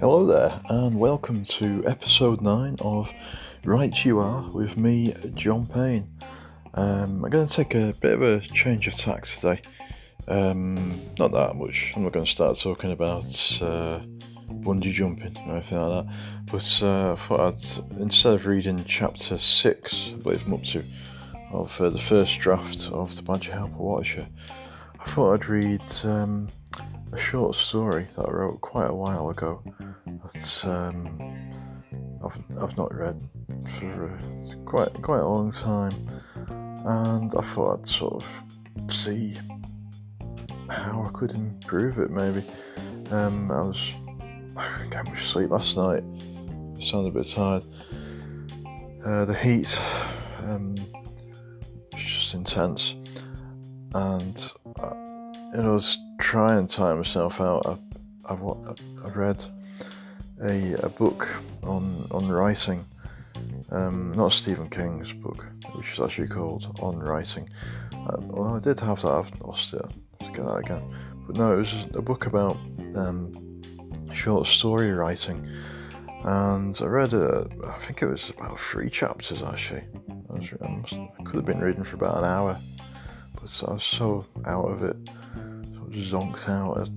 Hello there, and welcome to episode 9 of Right You Are with me, John Payne. Um, I'm going to take a bit of a change of tack today. Um, not that much. I'm not going to start talking about uh, bungee jumping or anything like that. But uh, I thought I'd, instead of reading chapter 6, I believe I'm up to, of uh, the first draft of the Badger Helper Watcher, I thought I'd read um, a short story that I wrote quite a while ago that um, I've, I've not read for quite quite a long time, and I thought I'd sort of see how I could improve it. Maybe um, I was I didn't get much sleep last night. I sounded a bit tired. Uh, the heat um, was just intense, and Know, I was trying to tire myself out. I, I, I read a, a book on on writing, um, not Stephen King's book, which is actually called On Writing. Uh, well, I did have that. I've lost it. Let's get that again. But no, it was a book about um, short story writing, and I read a. I think it was about three chapters actually. I, was, I could have been reading for about an hour, but I was so out of it, so zonked out.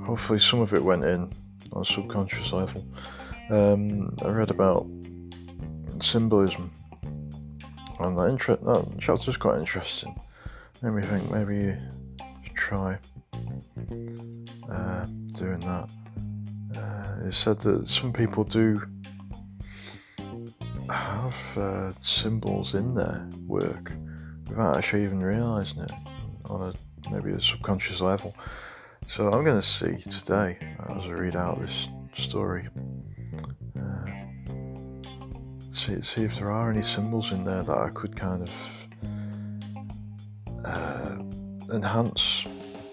hopefully, some of it went in on a subconscious level. Um, I read about symbolism, and that, inter- that chapter was quite interesting. Made me think maybe try uh, doing that. Uh, it said that some people do have uh, symbols in their work without actually even realizing it on a maybe a subconscious level. So I'm going to see today as I read out this story. Uh, see, see if there are any symbols in there that I could kind of uh, enhance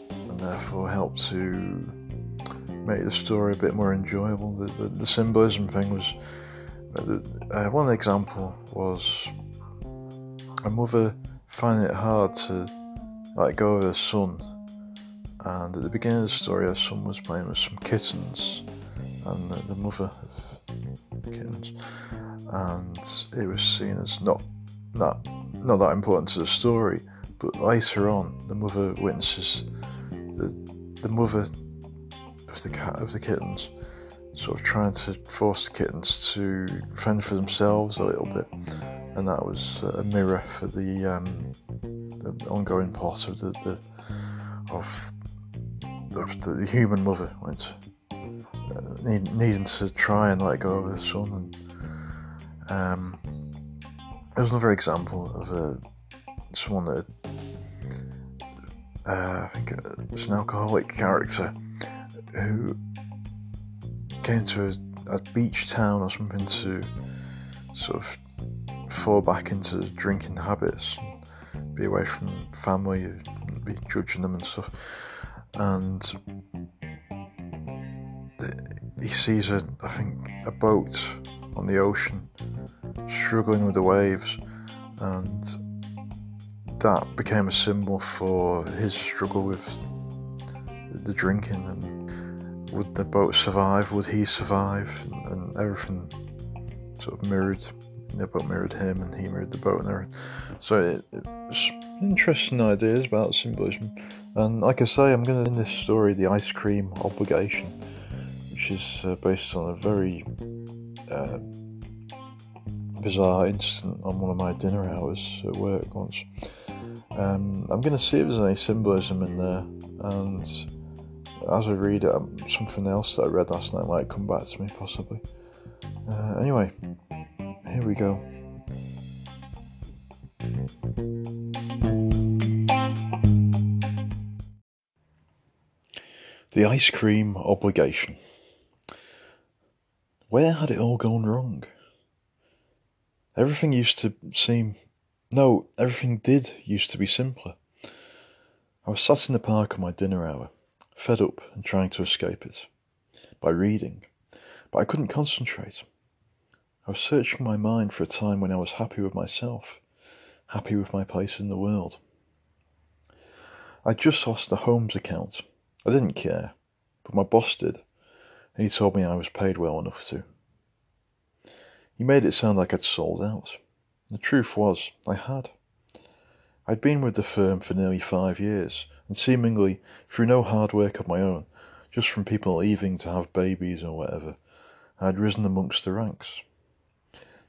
and therefore help to make the story a bit more enjoyable. The, the, the symbolism thing was uh, one example was a mother finding it hard to let go of her son and at the beginning of the story, her son was playing with some kittens, and the, the mother of the kittens, and it was seen as not that not that important to the story. But later on, the mother witnesses the the mother of the cat of the kittens sort of trying to force the kittens to fend for themselves a little bit, and that was a mirror for the, um, the ongoing plot of the, the of of the human mother uh, need, needing to try and let go of her son. And um, there's another example of a someone that uh, I think it's an alcoholic character who came to a, a beach town or something to sort of fall back into drinking habits, be away from family, be judging them and stuff and he sees a, I think, a boat on the ocean struggling with the waves, and that became a symbol for his struggle with the drinking and would the boat survive? Would he survive? And, and everything sort of mirrored. The boat mirrored him, and he mirrored the boat, and everything. So it, it's interesting ideas about symbolism. And like I say, I'm going to end this story, The Ice Cream Obligation, which is uh, based on a very uh, bizarre incident on one of my dinner hours at work once. Um, I'm going to see if there's any symbolism in there, and as I read it, um, something else that I read last night might come back to me, possibly. Uh, anyway, here we go. The ice cream obligation. Where had it all gone wrong? Everything used to seem. No, everything did used to be simpler. I was sat in the park on my dinner hour, fed up and trying to escape it. By reading. But I couldn't concentrate. I was searching my mind for a time when I was happy with myself, happy with my place in the world. I'd just lost the Holmes account. I didn't care, but my boss did, and he told me I was paid well enough to. He made it sound like I'd sold out. The truth was, I had. I'd been with the firm for nearly five years, and seemingly through no hard work of my own, just from people leaving to have babies or whatever, I'd risen amongst the ranks.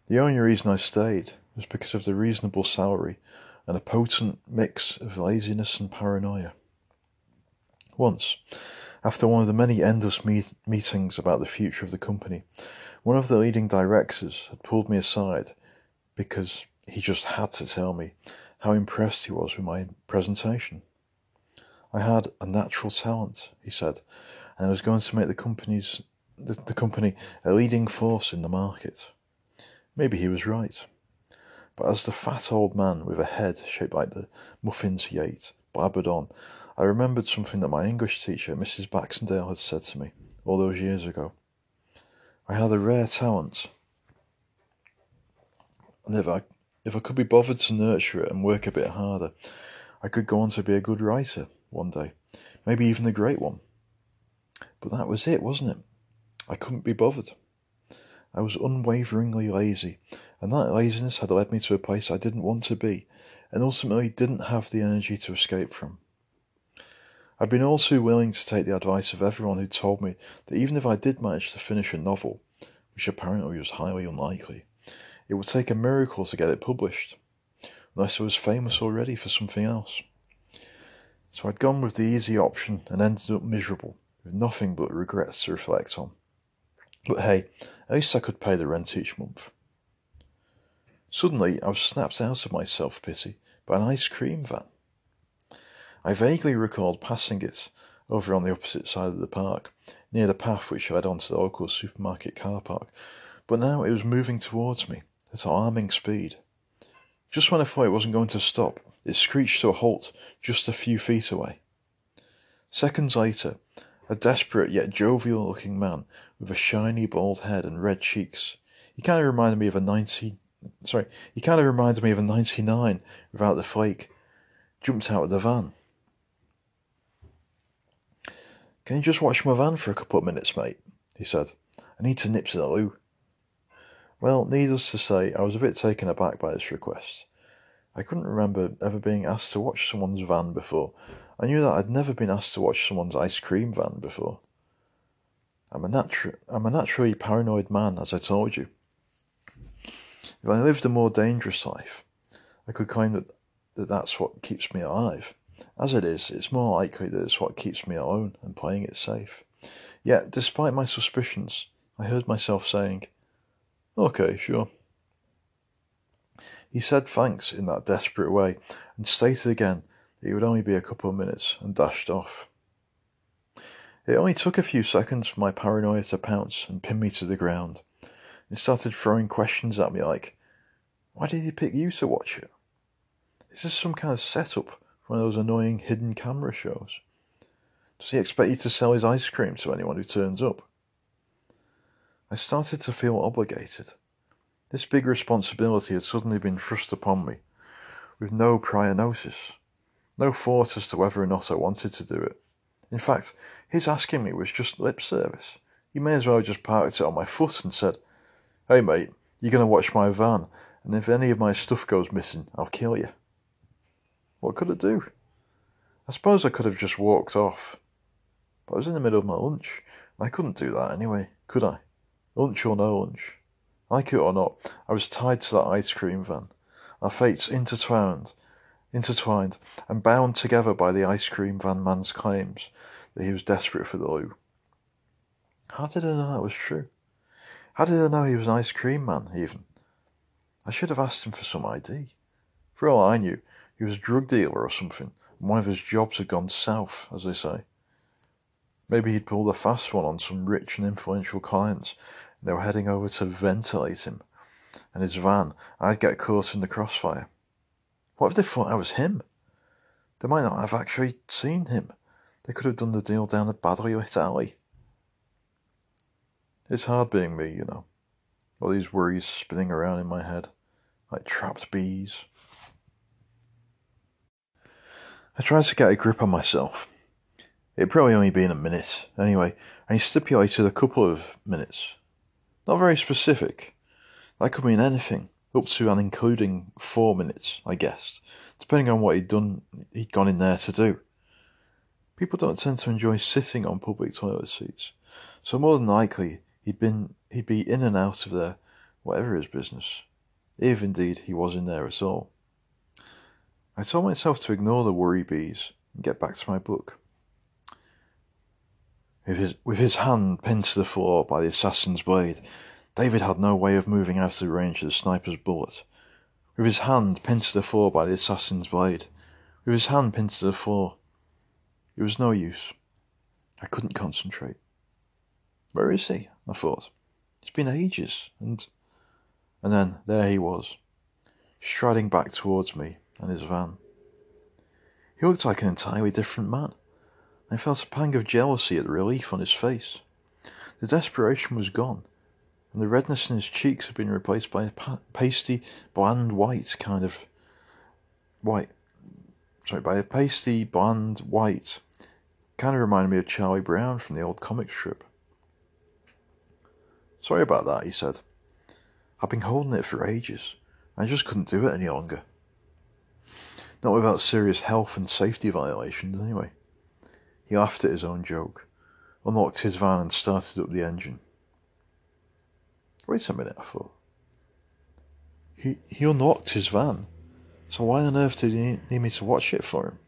The only reason I stayed was because of the reasonable salary and a potent mix of laziness and paranoia. Once, after one of the many endless meet- meetings about the future of the company, one of the leading directors had pulled me aside because he just had to tell me how impressed he was with my presentation. I had a natural talent, he said, and I was going to make the company's the, the company a leading force in the market. Maybe he was right. But as the fat old man with a head shaped like the muffins he ate blabbered on, I remembered something that my English teacher, Mrs. Baxendale, had said to me all those years ago. I had a rare talent, and if I, if I could be bothered to nurture it and work a bit harder, I could go on to be a good writer one day, maybe even a great one. But that was it, wasn't it? I couldn't be bothered. I was unwaveringly lazy, and that laziness had led me to a place I didn't want to be, and ultimately didn't have the energy to escape from. I'd been all too willing to take the advice of everyone who told me that even if I did manage to finish a novel, which apparently was highly unlikely, it would take a miracle to get it published, unless I was famous already for something else. So I'd gone with the easy option and ended up miserable, with nothing but regrets to reflect on. But hey, at least I could pay the rent each month. Suddenly, I was snapped out of my self pity by an ice cream van. I vaguely recalled passing it over on the opposite side of the park, near the path which led onto the local supermarket car park, but now it was moving towards me at alarming speed. Just when I thought it wasn't going to stop, it screeched to a halt just a few feet away. Seconds later, a desperate yet jovial looking man with a shiny bald head and red cheeks. He kind of reminded me of a 90, sorry, he kind of reminded me of a 99 without the flake. Jumped out of the van. Can you just watch my van for a couple of minutes, mate? He said. I need to nip to the loo. Well, needless to say, I was a bit taken aback by this request. I couldn't remember ever being asked to watch someone's van before, I knew that I'd never been asked to watch someone's ice cream van before. I'm a, natu- I'm a naturally paranoid man, as I told you. If I lived a more dangerous life, I could claim that, that that's what keeps me alive. As it is, it's more likely that it's what keeps me alone and playing it safe. Yet, despite my suspicions, I heard myself saying, Okay, sure. He said thanks in that desperate way and stated again it would only be a couple of minutes, and dashed off. It only took a few seconds for my paranoia to pounce and pin me to the ground. It started throwing questions at me like, Why did he pick you to watch it? Is this some kind of setup for one of those annoying hidden camera shows? Does he expect you to sell his ice cream to anyone who turns up? I started to feel obligated. This big responsibility had suddenly been thrust upon me, with no prior notice. No thought as to whether or not I wanted to do it. In fact, his asking me was just lip service. He may as well have just parked it on my foot and said, Hey mate, you're going to watch my van, and if any of my stuff goes missing, I'll kill you. What could I do? I suppose I could have just walked off. But I was in the middle of my lunch, and I couldn't do that anyway, could I? Lunch or no lunch. Like it or not, I was tied to that ice cream van. Our fates intertwined, intertwined and bound together by the ice cream van man's claims that he was desperate for the loo. How did I know that was true? How did I know he was an ice cream man, even? I should have asked him for some ID. For all I knew, he was a drug dealer or something, and one of his jobs had gone south, as they say. Maybe he'd pulled a fast one on some rich and influential clients, and they were heading over to ventilate him and his van, I'd get caught in the crossfire. What if they thought I was him? They might not have actually seen him. They could have done the deal down a badly lit alley. It's hard being me, you know. All these worries spinning around in my head, like trapped bees. I tried to get a grip on myself. It'd probably only been a minute, anyway, and he stipulated a couple of minutes. Not very specific. That could mean anything, up to and including four minutes, I guessed, depending on what he'd done he'd gone in there to do. People don't tend to enjoy sitting on public toilet seats, so more than likely he'd been he'd be in and out of there, whatever his business, if indeed he was in there at all. I told myself to ignore the worry bees and get back to my book. With his, with his hand pinned to the floor by the assassin's blade, David had no way of moving out of the range of the sniper's bullet. With his hand pinned to the floor by the assassin's blade, with his hand pinned to the floor, it was no use. I couldn't concentrate. Where is he? I thought. It's been ages, and and then there he was, striding back towards me and his van. He looked like an entirely different man. I felt a pang of jealousy at the relief on his face. The desperation was gone, and the redness in his cheeks had been replaced by a pasty, bland white kind of white. Sorry, by a pasty, bland white. Kind of reminded me of Charlie Brown from the old comic strip. Sorry about that, he said. I've been holding it for ages. I just couldn't do it any longer. Not without serious health and safety violations, anyway. He laughed at his own joke, unlocked his van, and started up the engine. Wait a minute, I thought. He, he unlocked his van, so why on earth did he need me to watch it for him?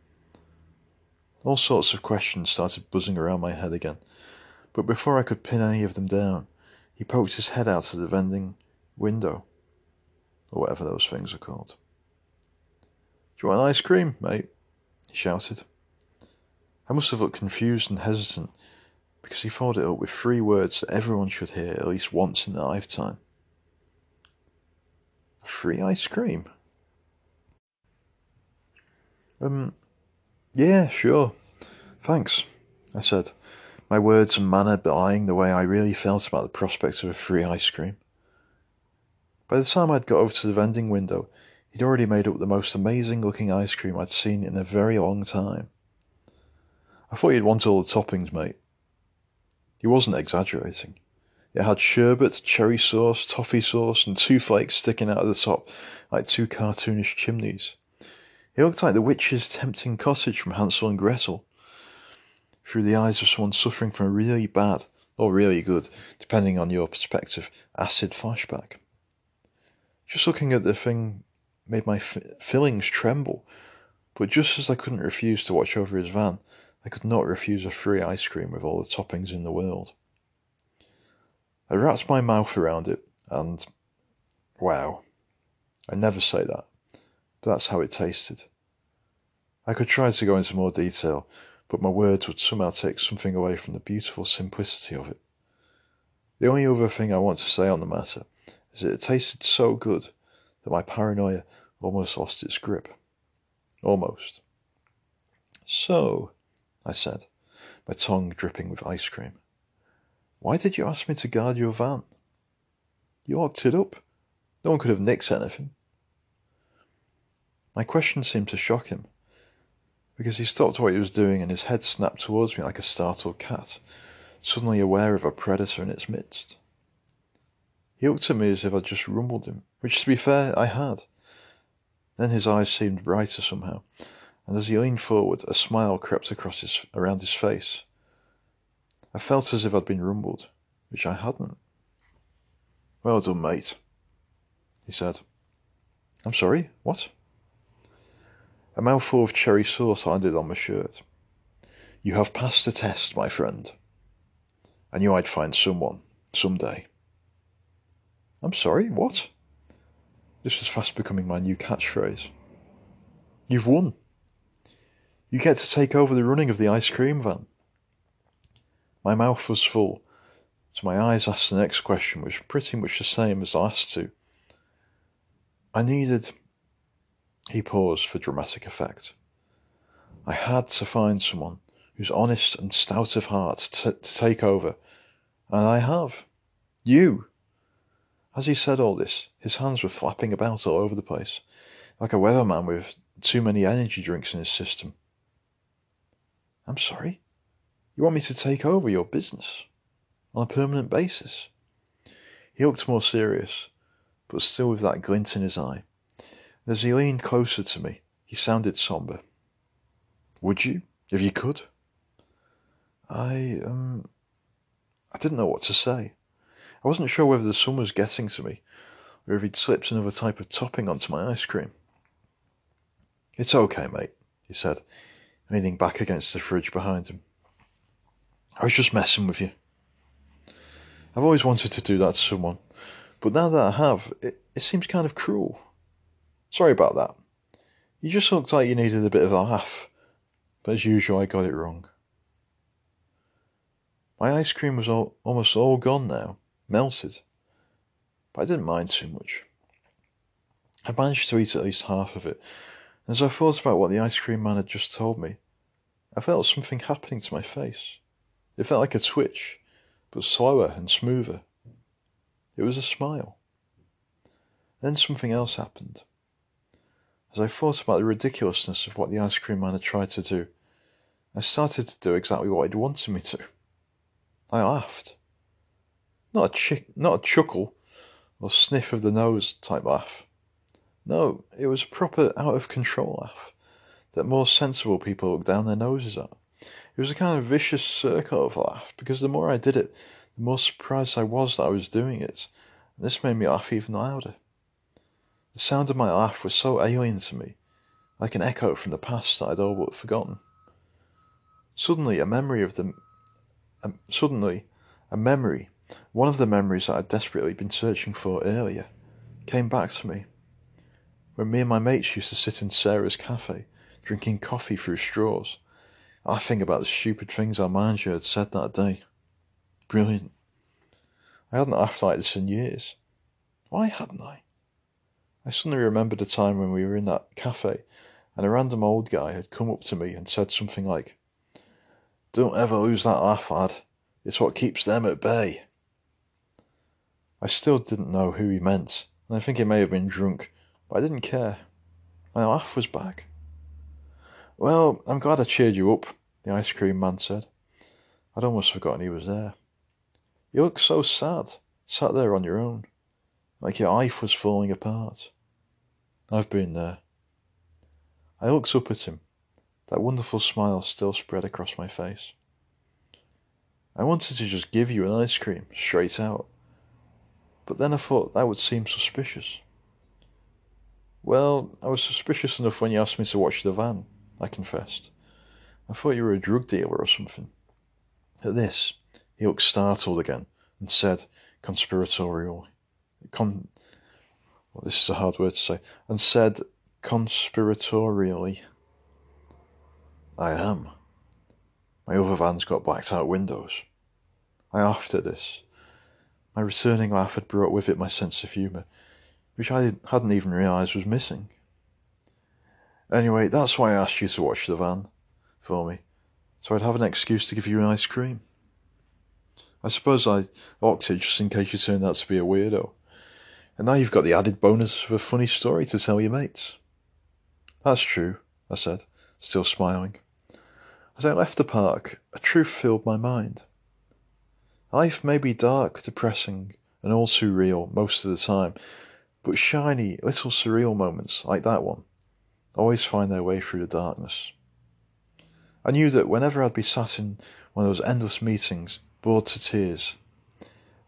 All sorts of questions started buzzing around my head again, but before I could pin any of them down, he poked his head out of the vending window, or whatever those things are called. Do you want ice cream, mate? he shouted. I must have looked confused and hesitant because he followed it up with three words that everyone should hear at least once in their lifetime. Free ice cream? Um, yeah, sure. Thanks, I said, my words and manner belying the way I really felt about the prospect of a free ice cream. By the time I'd got over to the vending window, he'd already made up the most amazing looking ice cream I'd seen in a very long time. I thought you'd want all the toppings, mate. He wasn't exaggerating. It had sherbet, cherry sauce, toffee sauce, and two flakes sticking out of the top like two cartoonish chimneys. It looked like the witch's tempting cottage from Hansel and Gretel, through the eyes of someone suffering from a really bad, or really good, depending on your perspective, acid flashback. Just looking at the thing made my f- fillings tremble, but just as I couldn't refuse to watch over his van, I could not refuse a free ice cream with all the toppings in the world. I wrapped my mouth around it, and wow, I never say that, but that's how it tasted. I could try to go into more detail, but my words would somehow take something away from the beautiful simplicity of it. The only other thing I want to say on the matter is that it tasted so good that my paranoia almost lost its grip. Almost. So, I said, my tongue dripping with ice cream. Why did you ask me to guard your van? You locked it up. No one could have nicked anything. My question seemed to shock him, because he stopped what he was doing and his head snapped towards me like a startled cat, suddenly aware of a predator in its midst. He looked at me as if I'd just rumbled him, which, to be fair, I had. Then his eyes seemed brighter somehow, and as he leaned forward, a smile crept across his, around his face. I felt as if I'd been rumbled, which I hadn't. Well done, mate, he said. I'm sorry, what? A mouthful of cherry sauce landed on my shirt. You have passed the test, my friend. I knew I'd find someone, someday. I'm sorry, what? This was fast becoming my new catchphrase. You've won. You get to take over the running of the ice cream van. My mouth was full, so my eyes asked the next question, which was pretty much the same as the last two. I needed. He paused for dramatic effect. I had to find someone who's honest and stout of heart to, to take over, and I have. You! As he said all this, his hands were flapping about all over the place, like a weatherman with too many energy drinks in his system. I'm sorry? You want me to take over your business? On a permanent basis? He looked more serious, but still with that glint in his eye. As he leaned closer to me, he sounded somber. Would you, if you could? I, um, I didn't know what to say. I wasn't sure whether the sun was getting to me, or if he'd slipped another type of topping onto my ice cream. It's okay, mate, he said, leaning back against the fridge behind him. I was just messing with you. I've always wanted to do that to someone, but now that I have, it, it seems kind of cruel. Sorry about that. You just looked like you needed a bit of a laugh, but as usual, I got it wrong. My ice cream was all, almost all gone now, melted, but I didn't mind too much. I managed to eat at least half of it, as I thought about what the ice cream man had just told me, I felt something happening to my face. It felt like a twitch, but slower and smoother. It was a smile. Then something else happened. As I thought about the ridiculousness of what the ice cream man had tried to do, I started to do exactly what he'd wanted me to. I laughed. Not a, chick- not a chuckle or sniff of the nose type laugh. No, it was a proper out of control laugh that more sensible people look down their noses at. It was a kind of vicious circle of laugh because the more I did it, the more surprised I was that I was doing it, and this made me laugh even louder. The sound of my laugh was so alien to me, like an echo from the past that I'd all but forgotten. Suddenly, a memory of the um, suddenly, a memory, one of the memories that I'd desperately been searching for earlier, came back to me. When me and my mates used to sit in Sarah's cafe, drinking coffee through straws, I think about the stupid things our manager had said that day. Brilliant. I hadn't laughed like this in years. Why hadn't I? I suddenly remembered a time when we were in that cafe and a random old guy had come up to me and said something like, Don't ever lose that laugh, lad. It's what keeps them at bay. I still didn't know who he meant, and I think he may have been drunk, but I didn't care. My laugh was back. Well, I'm glad I cheered you up, the ice cream man said. I'd almost forgotten he was there. You look so sad, sat there on your own, like your life was falling apart. I've been there. I looked up at him. That wonderful smile still spread across my face. I wanted to just give you an ice cream, straight out. But then I thought that would seem suspicious. Well, I was suspicious enough when you asked me to watch the van. I confessed. I thought you were a drug dealer or something. At this, he looked startled again and said, conspiratorially, con, well, this is a hard word to say, and said, conspiratorially, I am. My other van's got blacked out windows. I laughed at this. My returning laugh had brought with it my sense of humour, which I hadn't even realised was missing. Anyway, that's why I asked you to watch the van for me, so I'd have an excuse to give you an ice cream. I suppose I locked it just in case you turned out to be a weirdo. And now you've got the added bonus of a funny story to tell your mates. That's true, I said, still smiling. As I left the park, a truth filled my mind. Life may be dark, depressing, and all too real most of the time, but shiny, little surreal moments like that one always find their way through the darkness. I knew that whenever I'd be sat in one of those endless meetings, bored to tears,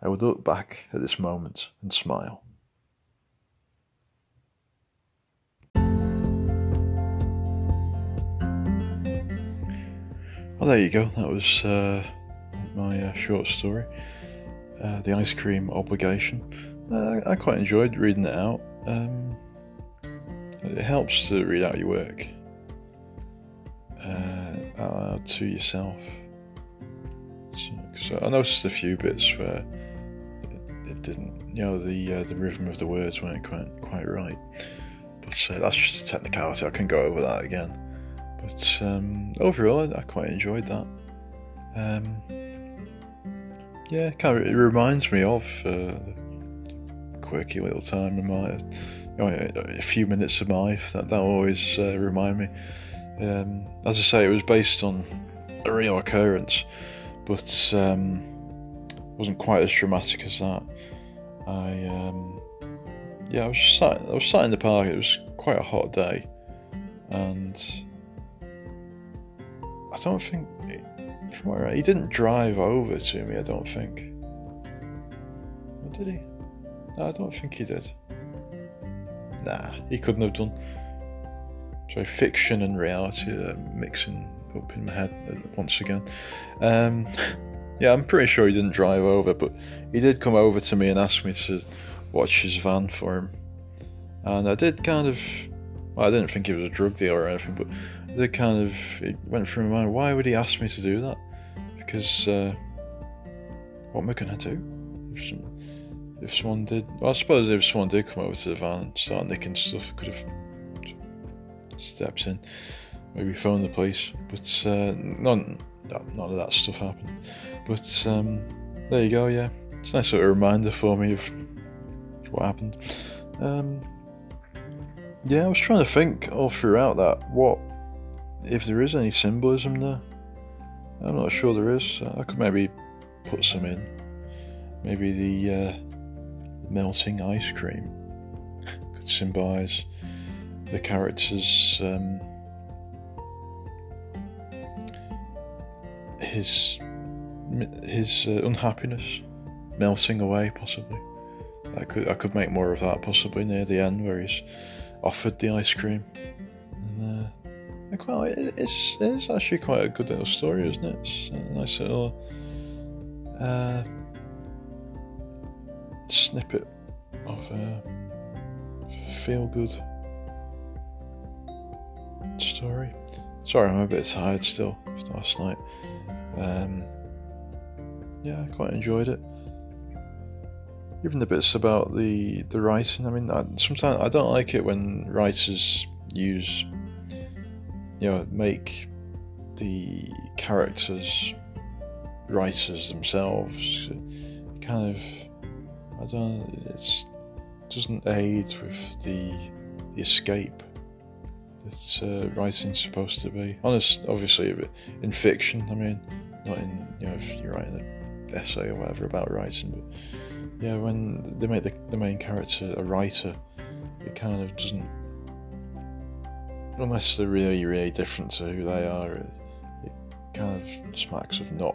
I would look back at this moment and smile. Well, there you go. That was uh, my uh, short story, uh, The Ice Cream Obligation. Uh, I quite enjoyed reading it out. Um, it helps to read out your work uh, out to yourself. So, so, I noticed a few bits where it, it didn't, you know, the uh, the rhythm of the words weren't quite quite right. But uh, that's just a technicality. I can go over that again. But um, overall, I, I, quite enjoyed that. Um, yeah, kind of, it reminds me of uh, quirky little time in my a few minutes of my life. That that always uh, remind me. Um, as I say, it was based on a real occurrence, but um, wasn't quite as dramatic as that. I um, yeah, I was sat I was sat in the park. It was quite a hot day, and I don't think from where he didn't drive over to me. I don't think. Did he? No, I don't think he did. Nah, he couldn't have done. So fiction and reality are mixing up in my head once again. Um, yeah, I'm pretty sure he didn't drive over, but he did come over to me and ask me to watch his van for him. And I did kind of. Well, I didn't think he was a drug dealer or anything, but I did kind of. It went through my mind why would he ask me to do that? Because. Uh, what am I going to do? If, some, someone did. Well, I suppose if someone did come over to the van and start nicking stuff, could have stepped in, maybe phoned the police. But uh, none, none of that stuff happened. But um, there you go, yeah. It's a nice sort of reminder for me of what happened. Um, yeah, I was trying to think all throughout that what if there is any symbolism there. I'm not sure there is. I could maybe put some in. Maybe the uh, melting ice cream could symbolise the character's um, his his uh, unhappiness melting away, possibly. I could I could make more of that possibly near the end where he's offered the ice cream. And, uh, it's it's actually quite a good little story, isn't it? It's a nice little uh, snippet of uh, feel good story. Sorry, I'm a bit tired still. from last night. Um, yeah, I quite enjoyed it. Even the bits about the the writing. I mean, I, sometimes I don't like it when writers use, you know, make the characters writers themselves. It kind of, I don't. It's doesn't aid with the, the escape that uh, writing's supposed to be. Honest, obviously, in fiction. I mean, not in you know if you're writing an essay or whatever about writing, but yeah, when they make the, the main character a writer, it kind of doesn't. Unless they're really, really different to who they are, it, it kind of smacks of not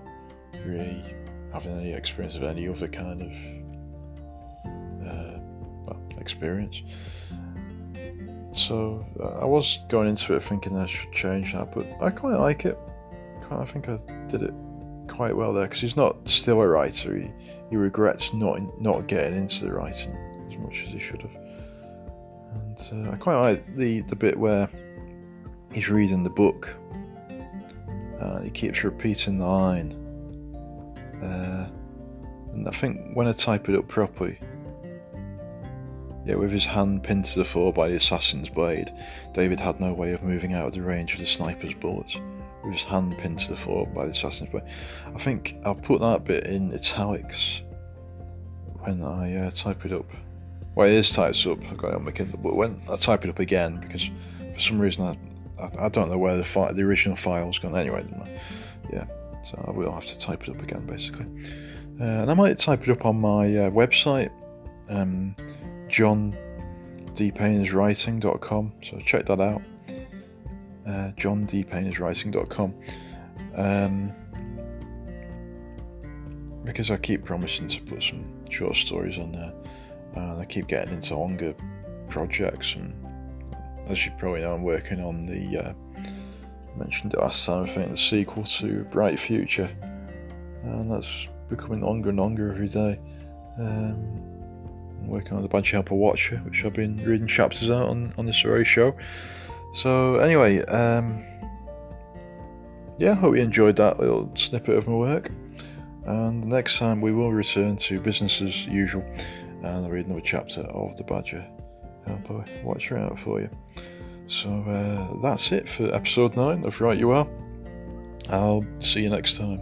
really having any experience of any other kind of experience. So uh, I was going into it thinking I should change that, but I quite like it. I think I did it quite well there because he's not still a writer. He, he regrets not not getting into the writing as much as he should have. And uh, I quite like the the bit where he's reading the book. he keeps repeating the line. Uh, and I think when I type it up properly, Yet with his hand pinned to the floor by the assassin's blade, David had no way of moving out of the range of the sniper's bullets. With his hand pinned to the floor by the assassin's blade. I think I'll put that bit in italics when I uh, type it up. Well, it is typed up, I've got it on my Kindle, but when I type it up again, because for some reason I, I, I don't know where the, fi- the original file's gone. Anyway, yeah, so I will have to type it up again, basically. Uh, and I might type it up on my uh, website. Um, johndpayneswriting.com. So check that out. Uh. Um, because I keep promising to put some short stories on there, and I keep getting into longer projects. And as you probably know, I'm working on the uh, mentioned it last time. I think the sequel to Bright Future, and that's becoming longer and longer every day. Um, Working on the Banshee Helper Watcher, which I've been reading chapters out on, on this very show. So, anyway, um, yeah, hope you enjoyed that little snippet of my work. And next time we will return to business as usual and I'll read another chapter of The Badger Helper Watcher out for you. So, uh, that's it for episode 9 of Right You Are. I'll see you next time.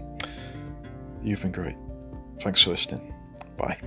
You've been great. Thanks for listening. Bye.